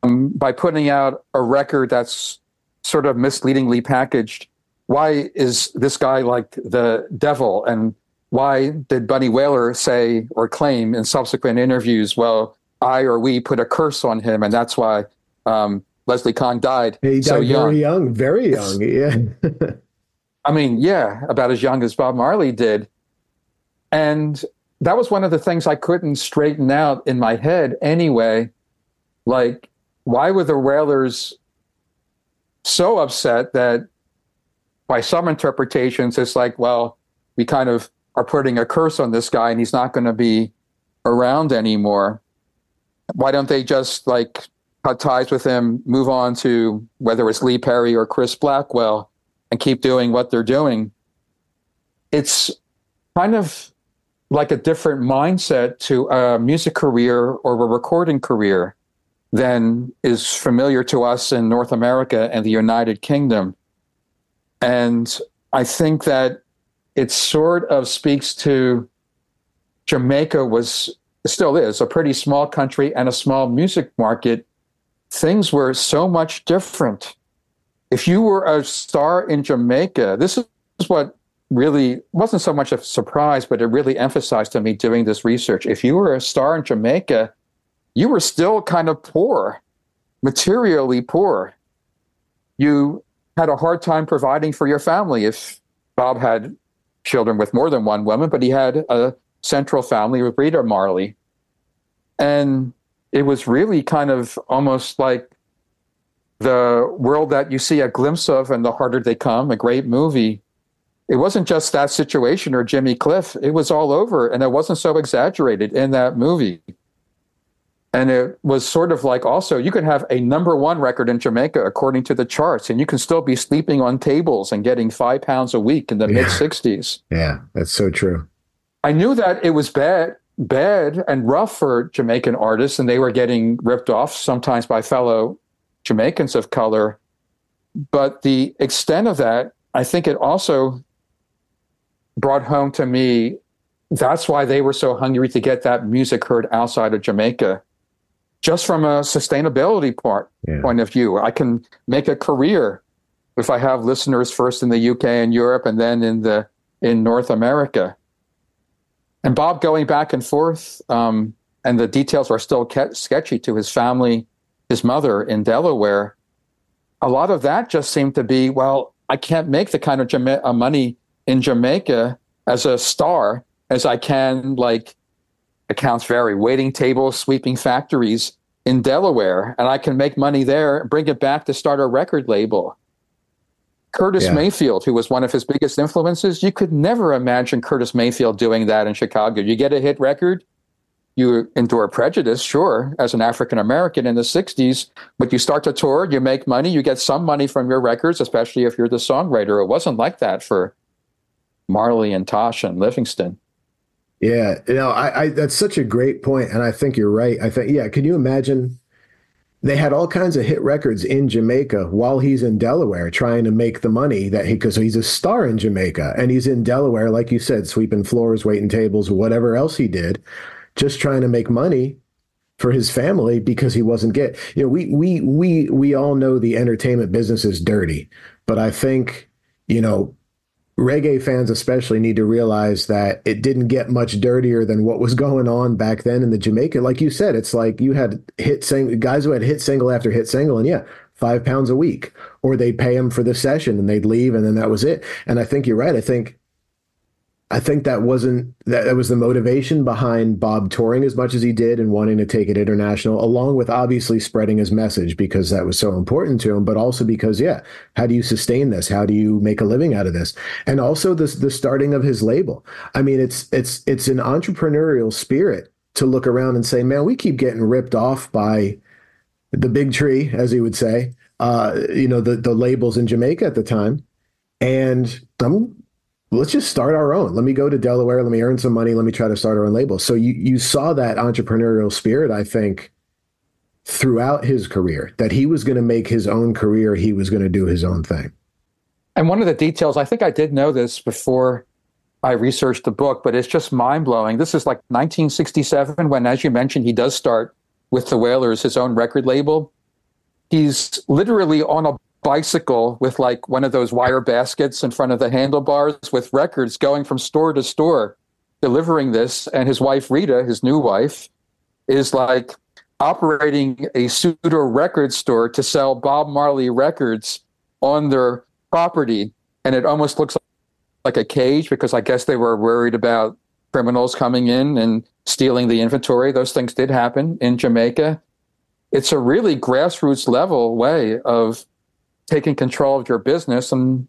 um, by putting out a record that's sort of misleadingly packaged. Why is this guy like the devil? And why did Bunny Wailer say or claim in subsequent interviews, well, I or we put a curse on him, and that's why um, Leslie Kong died. He died so young. very young, very young. Yeah. I mean, yeah, about as young as Bob Marley did. And that was one of the things I couldn't straighten out in my head anyway. Like, why were the Wailers so upset that by some interpretations, it's like, well, we kind of are putting a curse on this guy and he's not going to be around anymore. Why don't they just like cut ties with him, move on to whether it's Lee Perry or Chris Blackwell and keep doing what they're doing? It's kind of like a different mindset to a music career or a recording career than is familiar to us in North America and the United Kingdom. And I think that it sort of speaks to Jamaica was still is a pretty small country and a small music market. Things were so much different. If you were a star in Jamaica, this is what really wasn't so much a surprise, but it really emphasized to me doing this research. If you were a star in Jamaica, you were still kind of poor, materially poor. You had a hard time providing for your family if Bob had children with more than one woman, but he had a central family with Rita Marley. And it was really kind of almost like the world that you see a glimpse of and the harder they come, a great movie it wasn't just that situation or Jimmy Cliff. It was all over, and it wasn't so exaggerated in that movie. And it was sort of like also, you could have a number one record in Jamaica according to the charts, and you can still be sleeping on tables and getting five pounds a week in the yeah. mid 60s. Yeah, that's so true. I knew that it was bad, bad and rough for Jamaican artists, and they were getting ripped off sometimes by fellow Jamaicans of color. But the extent of that, I think it also brought home to me that's why they were so hungry to get that music heard outside of Jamaica. Just from a sustainability part yeah. point of view, I can make a career if I have listeners first in the UK and Europe and then in the in North America. And Bob going back and forth, um, and the details are still ke- sketchy to his family, his mother in Delaware. A lot of that just seemed to be, well, I can't make the kind of Jama- uh, money in Jamaica as a star as I can, like accounts vary, waiting tables, sweeping factories in Delaware, and I can make money there, and bring it back to start a record label. Curtis yeah. Mayfield, who was one of his biggest influences, you could never imagine Curtis Mayfield doing that in Chicago. You get a hit record, you endure prejudice, sure, as an African American in the 60s, but you start to tour, you make money, you get some money from your records, especially if you're the songwriter. It wasn't like that for Marley and Tosh and Livingston. Yeah, you know, I, I that's such a great point, and I think you're right. I think, yeah, can you imagine? They had all kinds of hit records in Jamaica while he's in Delaware trying to make the money that he because he's a star in Jamaica and he's in Delaware, like you said, sweeping floors, waiting tables, whatever else he did, just trying to make money for his family because he wasn't get. You know, we we we we all know the entertainment business is dirty, but I think you know reggae fans especially need to realize that it didn't get much dirtier than what was going on back then in the Jamaica. Like you said, it's like you had hit sing guys who had hit single after hit single, and yeah, five pounds a week, or they'd pay them for the session and they'd leave, and then that was it. And I think you're right. I think I think that wasn't that, that was the motivation behind Bob touring as much as he did and wanting to take it international, along with obviously spreading his message because that was so important to him, but also because, yeah, how do you sustain this? How do you make a living out of this? And also the the starting of his label. I mean, it's it's it's an entrepreneurial spirit to look around and say, man, we keep getting ripped off by the big tree, as he would say, uh, you know, the the labels in Jamaica at the time. And I'm let's just start our own. Let me go to Delaware. Let me earn some money. Let me try to start our own label. So you you saw that entrepreneurial spirit, I think, throughout his career. That he was going to make his own career. He was going to do his own thing. And one of the details, I think I did know this before I researched the book, but it's just mind blowing. This is like 1967 when, as you mentioned, he does start with the Wailers, his own record label. He's literally on a bicycle with like one of those wire baskets in front of the handlebars with records going from store to store delivering this and his wife rita his new wife is like operating a pseudo record store to sell Bob Marley records on their property. And it almost looks like a cage because I guess they were worried about criminals coming in and stealing the inventory. Those things did happen in Jamaica. It's a really grassroots level way of taking control of your business. And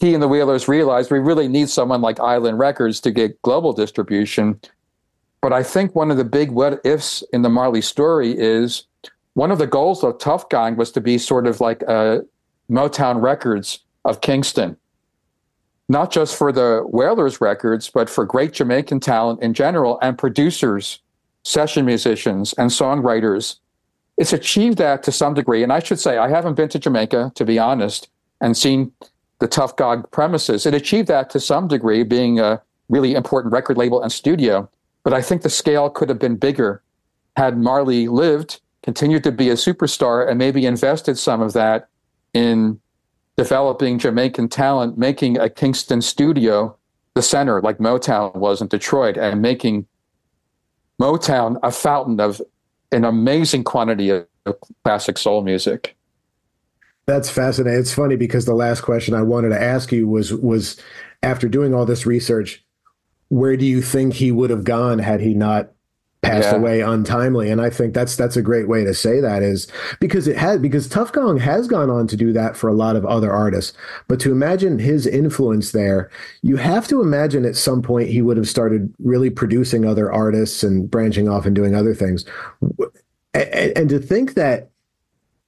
he and the Wailers realized we really need someone like Island Records to get global distribution. But I think one of the big what ifs in the Marley story is one of the goals of Tuff Gong was to be sort of like a Motown Records of Kingston, not just for the Wailers records, but for great Jamaican talent in general and producers, session musicians, and songwriters. It's achieved that to some degree. And I should say, I haven't been to Jamaica, to be honest, and seen the Tuff Gong premises. It achieved that to some degree, being a really important record label and studio. But I think the scale could have been bigger had Marley lived, continued to be a superstar, and maybe invested some of that in developing Jamaican talent, making a Kingston studio the center, like Motown was in Detroit, and making Motown a fountain of an amazing quantity of classic soul music. That's fascinating. It's funny because the last question I wanted to ask you was was after doing all this research, where do you think he would have gone had he not passed yeah. away untimely? And I think that's that's a great way to say that is because it had because Tuff Gong has gone on to do that for a lot of other artists. But to imagine his influence there, you have to imagine at some point he would have started really producing other artists and branching off and doing other things. And, and to think that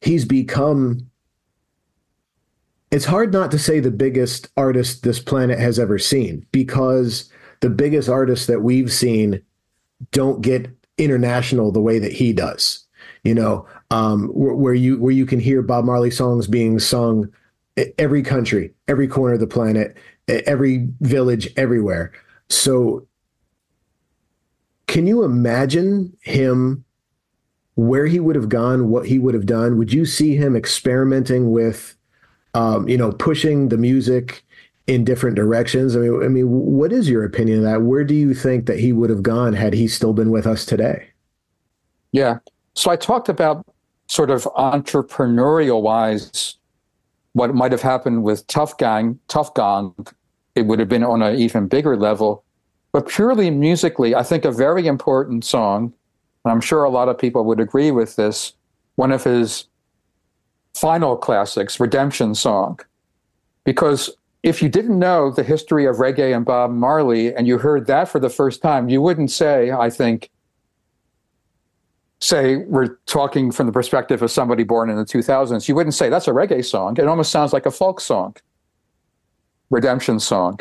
he's become it's hard not to say the biggest artist this planet has ever seen because the biggest artists that we've seen don't get international the way that he does. You know, um, where, where you where you can hear Bob Marley songs being sung every country, every corner of the planet, every village, everywhere. So, can you imagine him where he would have gone, what he would have done? Would you see him experimenting with um, you know, pushing the music in different directions. I mean, I mean, what is your opinion of that? Where do you think that he would have gone had he still been with us today? Yeah. So I talked about sort of entrepreneurial wise what might have happened with Tough Gang, Tuff Gong. It would have been on an even bigger level. But purely musically, I think a very important song, and I'm sure a lot of people would agree with this, one of his final classics, Redemption Song. Because if you didn't know the history of reggae and Bob Marley and you heard that for the first time, you wouldn't say, I think, say we're talking from the perspective of somebody born in the 2000s, you wouldn't say that's a reggae song. It almost sounds like a folk song, redemption song.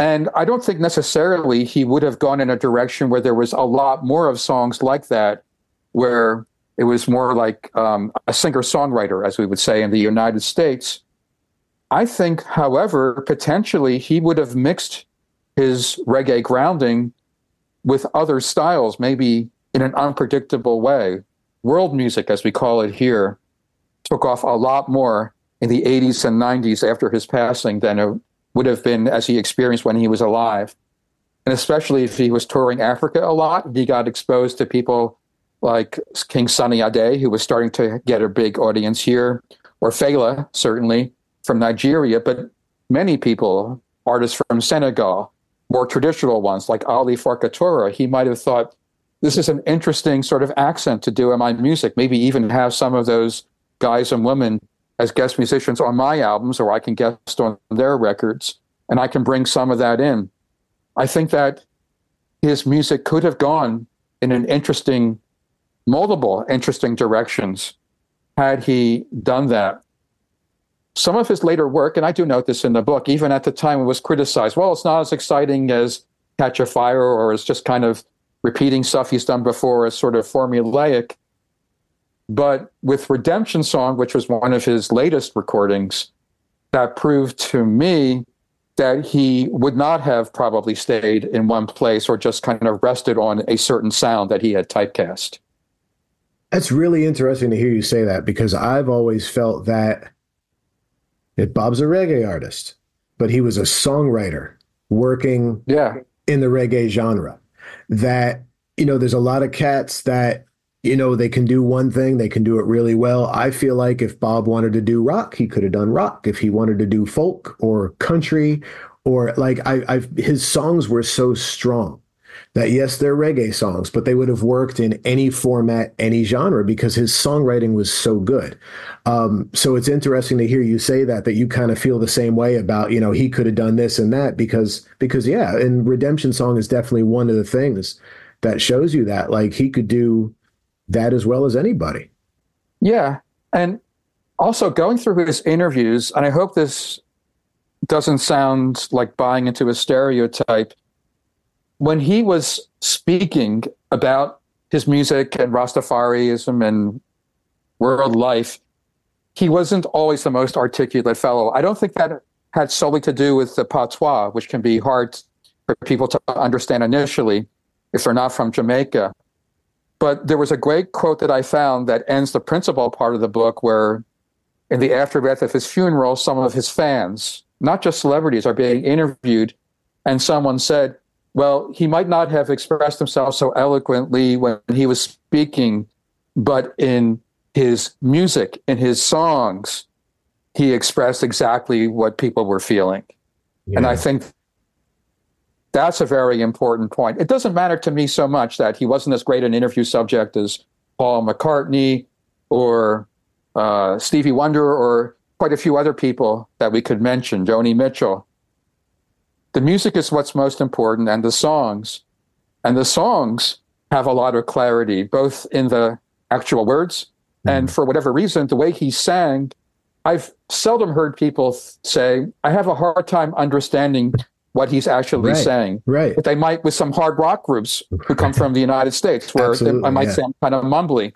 And I don't think necessarily he would have gone in a direction where there was a lot more of songs like that, where it was more like um, a singer songwriter, as we would say in the United States. I think, however, potentially he would have mixed his reggae grounding with other styles, maybe in an unpredictable way. World music, as we call it here, took off a lot more in the 80s and 90s after his passing than it would have been as he experienced when he was alive. And especially if he was touring Africa a lot, he got exposed to people like King Sunny Ade, who was starting to get a big audience here, or Fela, certainly from Nigeria, but many people, artists from Senegal, more traditional ones like Ali Farka Touré, he might have thought this is an interesting sort of accent to do in my music. Maybe even have some of those guys and women as guest musicians on my albums, or I can guest on their records, and I can bring some of that in. I think that his music could have gone in an interesting multiple interesting directions had he done that. Some of his later work, and I do note this in the book, even at the time it was criticized. Well, it's not as exciting as Catch a Fire, or it's just kind of repeating stuff he's done before as sort of formulaic. But with Redemption Song, which was one of his latest recordings, that proved to me that he would not have probably stayed in one place or just kind of rested on a certain sound that he had typecast. That's really interesting to hear you say that because I've always felt that, that Bob's a reggae artist, but he was a songwriter working yeah. in the reggae genre. That you know, there's a lot of cats that you know, they can do one thing, they can do it really well. I feel like if Bob wanted to do rock, he could have done rock. If he wanted to do folk or country or like I, I've his songs were so strong that yes, they're reggae songs, but they would have worked in any format, any genre because his songwriting was so good. Um, so it's interesting to hear you say that that you kind of feel the same way about you know he could have done this and that because because yeah, and Redemption Song is definitely one of the things that shows you that like he could do that as well as anybody. Yeah. And also going through his interviews, and I hope this doesn't sound like buying into a stereotype. When he was speaking about his music and Rastafarianism and world life, he wasn't always the most articulate fellow. I don't think that had solely to do with the patois, which can be hard for people to understand initially if they're not from Jamaica. But there was a great quote that I found that ends the principal part of the book, where in the aftermath of his funeral, some of his fans, not just celebrities, are being interviewed. And someone said, well, he might not have expressed himself so eloquently when he was speaking, but in his music, in his songs, he expressed exactly what people were feeling. Yeah. And I think that's a very important point. It doesn't matter to me so much that he wasn't as great an interview subject as Paul McCartney or uh, Stevie Wonder or quite a few other people that we could mention, Joni Mitchell. The music is what's most important, and the songs. And the songs have a lot of clarity, both in the actual words mm. and for whatever reason, the way he sang. I've seldom heard people say, I have a hard time understanding what he's actually right, saying. Right. But they might with some hard rock groups who come from the United States, where they, I might yeah. sound kind of mumbly.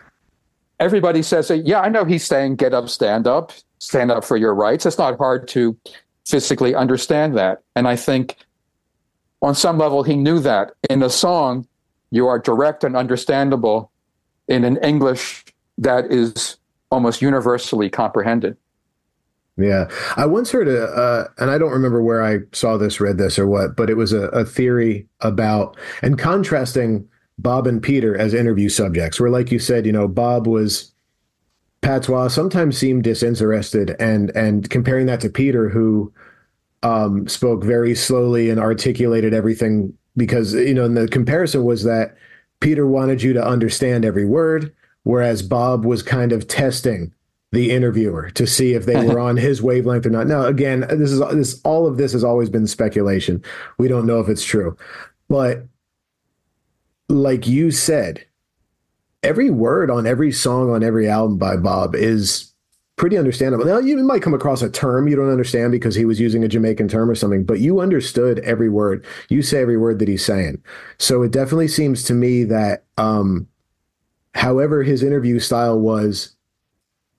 Everybody says, "Yeah, I know he's saying get up, stand up, stand up for your rights." It's not hard to physically understand that, and I think on some level he knew that in a song you are direct and understandable in an English that is almost universally comprehended. Yeah, I once heard a, uh, and I don't remember where I saw this, read this, or what, but it was a, a theory about and contrasting Bob and Peter as interview subjects. Where, like you said, you know, Bob was patois, sometimes seemed disinterested, and and comparing that to Peter, who um, spoke very slowly and articulated everything, because you know, and the comparison was that Peter wanted you to understand every word, whereas Bob was kind of testing the interviewer to see if they were on his wavelength or not. Now, again, this is this all of this has always been speculation. We don't know if it's true, but like you said, every word on every song on every album by Bob is pretty understandable. Now, you might come across a term you don't understand because he was using a Jamaican term or something, but you understood every word. You say every word that he's saying. So it definitely seems to me that, um, however his interview style was,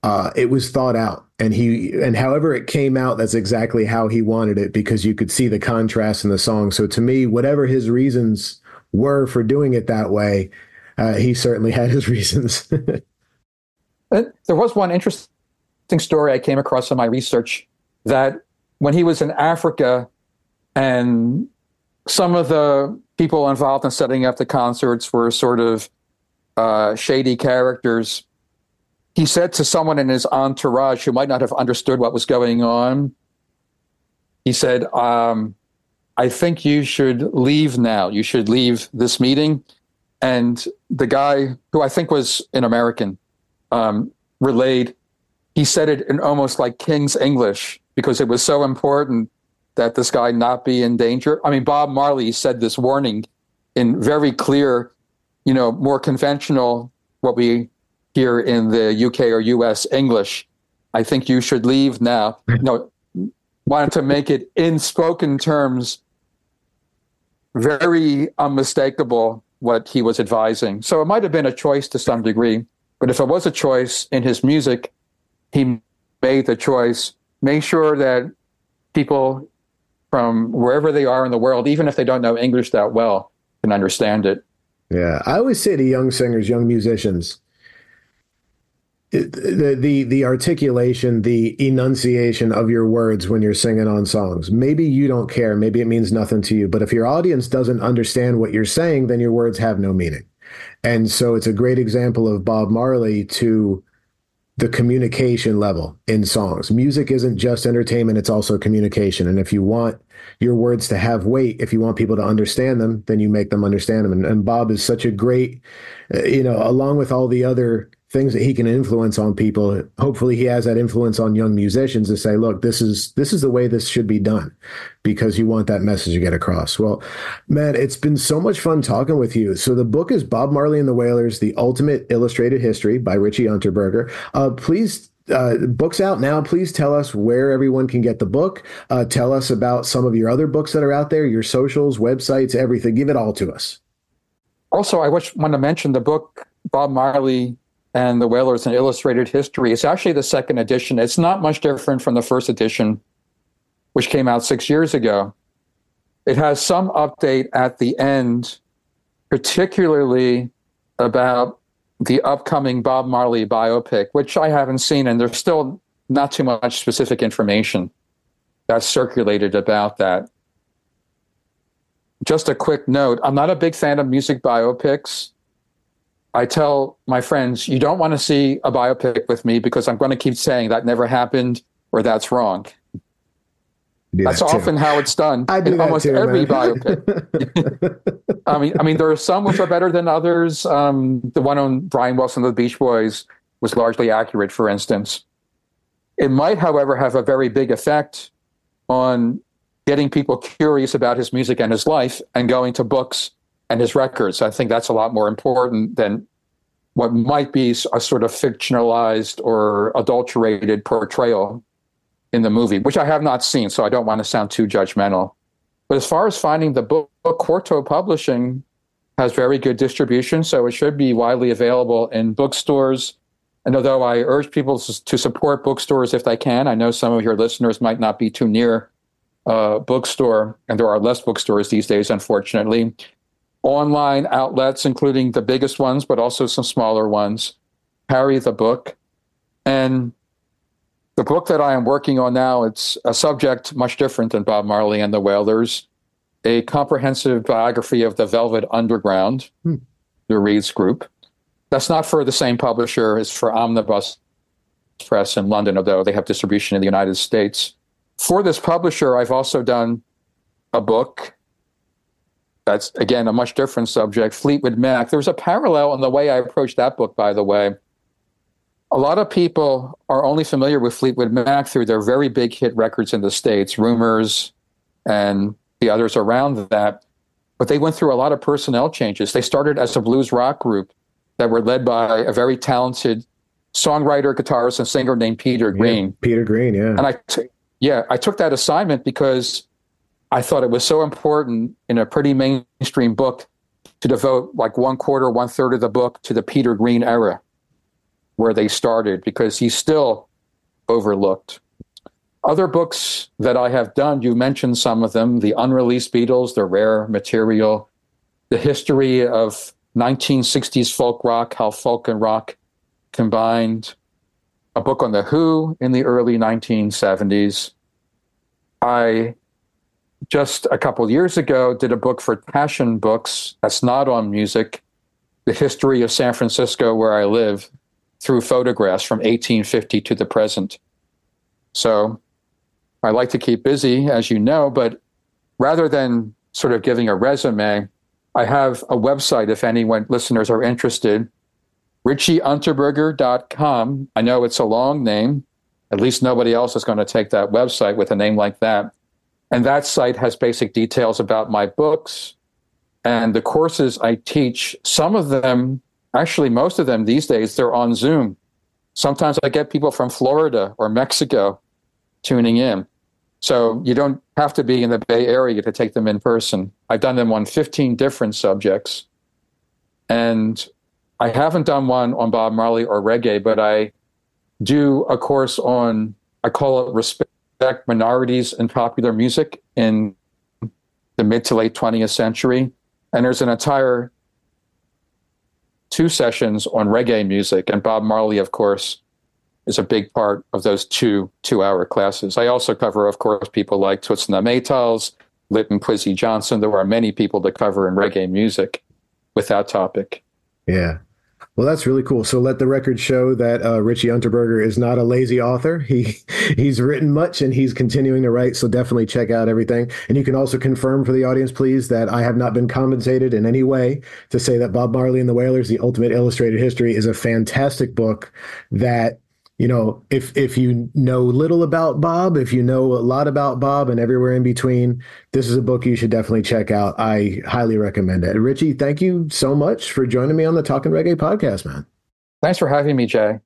uh, it was thought out and he and however it came out that's exactly how he wanted it because you could see the contrast in the song so to me whatever his reasons were for doing it that way uh, he certainly had his reasons there was one interesting story i came across in my research that when he was in africa and some of the people involved in setting up the concerts were sort of uh, shady characters he said to someone in his entourage who might not have understood what was going on, he said, um, I think you should leave now. You should leave this meeting. And the guy, who I think was an American, um, relayed, he said it in almost like King's English because it was so important that this guy not be in danger. I mean, Bob Marley said this warning in very clear, you know, more conventional, what we hear in the UK or US English. I think you should leave now. No, wanted to make it in spoken terms very unmistakable what he was advising. So it might have been a choice to some degree, but if it was a choice in his music, he made the choice. Make sure that people from wherever they are in the world, even if they don't know English that well, can understand it. Yeah, I always say to young singers, young musicians, the, the the articulation, the enunciation of your words when you're singing on songs. Maybe you don't care. Maybe it means nothing to you. But if your audience doesn't understand what you're saying, then your words have no meaning. And so it's a great example of Bob Marley to the communication level in songs. Music isn't just entertainment, it's also communication. And if you want your words to have weight, if you want people to understand them, then you make them understand them. And, and Bob is such a great, uh, you know, along with all the other things that he can influence on people hopefully he has that influence on young musicians to say look this is this is the way this should be done because you want that message to get across well man it's been so much fun talking with you so the book is bob marley and the wailers the ultimate illustrated history by richie unterberger uh, please uh, books out now. Please tell us where everyone can get the book. Uh, tell us about some of your other books that are out there, your socials, websites, everything. Give it all to us. Also, I wish, want to mention the book Bob Marley and the Wailers and Illustrated History. It's actually the second edition. It's not much different from the first edition, which came out six years ago. It has some update at the end, particularly about the upcoming Bob Marley biopic, which I haven't seen, and there's still not too much specific information that's circulated about that. Just a quick note I'm not a big fan of music biopics. I tell my friends, you don't want to see a biopic with me because I'm going to keep saying that never happened or that's wrong. That's that often how it's done I do in almost too, every biopic. I mean, I mean, there are some which are better than others. Um, the one on Brian Wilson of the Beach Boys was largely accurate, for instance. It might, however, have a very big effect on getting people curious about his music and his life and going to books and his records. I think that's a lot more important than what might be a sort of fictionalized or adulterated portrayal in the movie, which I have not seen, so I don't want to sound too judgmental. But as far as finding the book, Quarto Publishing has very good distribution, so it should be widely available in bookstores. And although I urge people to support bookstores if they can, I know some of your listeners might not be too near a bookstore, and there are less bookstores these days, unfortunately online outlets, including the biggest ones, but also some smaller ones, carry the book. And the book that I am working on now, it's a subject much different than Bob Marley and the Wailers, a comprehensive biography of the Velvet Underground, hmm. the Reeds Group. That's not for the same publisher it's for Omnibus Press in London, although they have distribution in the United States. For this publisher, I've also done a book that's again a much different subject. Fleetwood Mac. There was a parallel in the way I approached that book, by the way. A lot of people are only familiar with Fleetwood Mac through their very big hit records in the States, Rumors, and the others around that. But they went through a lot of personnel changes. They started as a blues rock group that were led by a very talented songwriter, guitarist, and singer named Peter Green. Yeah, Peter Green, yeah. And I, t- yeah, I took that assignment because I thought it was so important in a pretty mainstream book to devote like one quarter, one third of the book to the Peter Green era, where they started, because he's still overlooked. Other books that I have done, you mentioned some of them the unreleased Beatles, the rare material, the history of 1960s folk rock, how folk and rock combined, a book on The Who in the early 1970s. I just a couple years ago did a book for Passion Books that's not on music, the history of San Francisco where I live through photographs from 1850 to the present. So I like to keep busy, as you know, but rather than sort of giving a resume, I have a website if anyone listeners are interested. RichieUnterberger.com. I know it's a long name. At least nobody else is going to take that website with a name like that. And that site has basic details about my books and the courses I teach. Some of them, actually, most of them these days, they're on Zoom. Sometimes I get people from Florida or Mexico tuning in. So you don't have to be in the Bay Area to take them in person. I've done them on 15 different subjects. And I haven't done one on Bob Marley or reggae, but I do a course on, I call it respect minorities in popular music in the mid to late 20th century. And there's an entire two sessions on reggae music. And Bob Marley, of course, is a big part of those two two hour classes. I also cover, of course, people like Toots and the Maytals, Linton Kwesi Johnson. There are many people to cover in reggae music with that topic. Yeah. Well, that's really cool. So let the record show that uh, Richie Unterberger is not a lazy author. He he's written much and he's continuing to write. So definitely check out everything. And you can also confirm for the audience, please, that I have not been compensated in any way to say that Bob Marley and the Wailers: The Ultimate Illustrated History is a fantastic book that you know, if if you know little about Bob, if you know a lot about Bob and everywhere in between, this is a book you should definitely check out. I highly recommend it. Richie, thank you so much for joining me on the Talking Reggae podcast, man. Thanks for having me, Jay.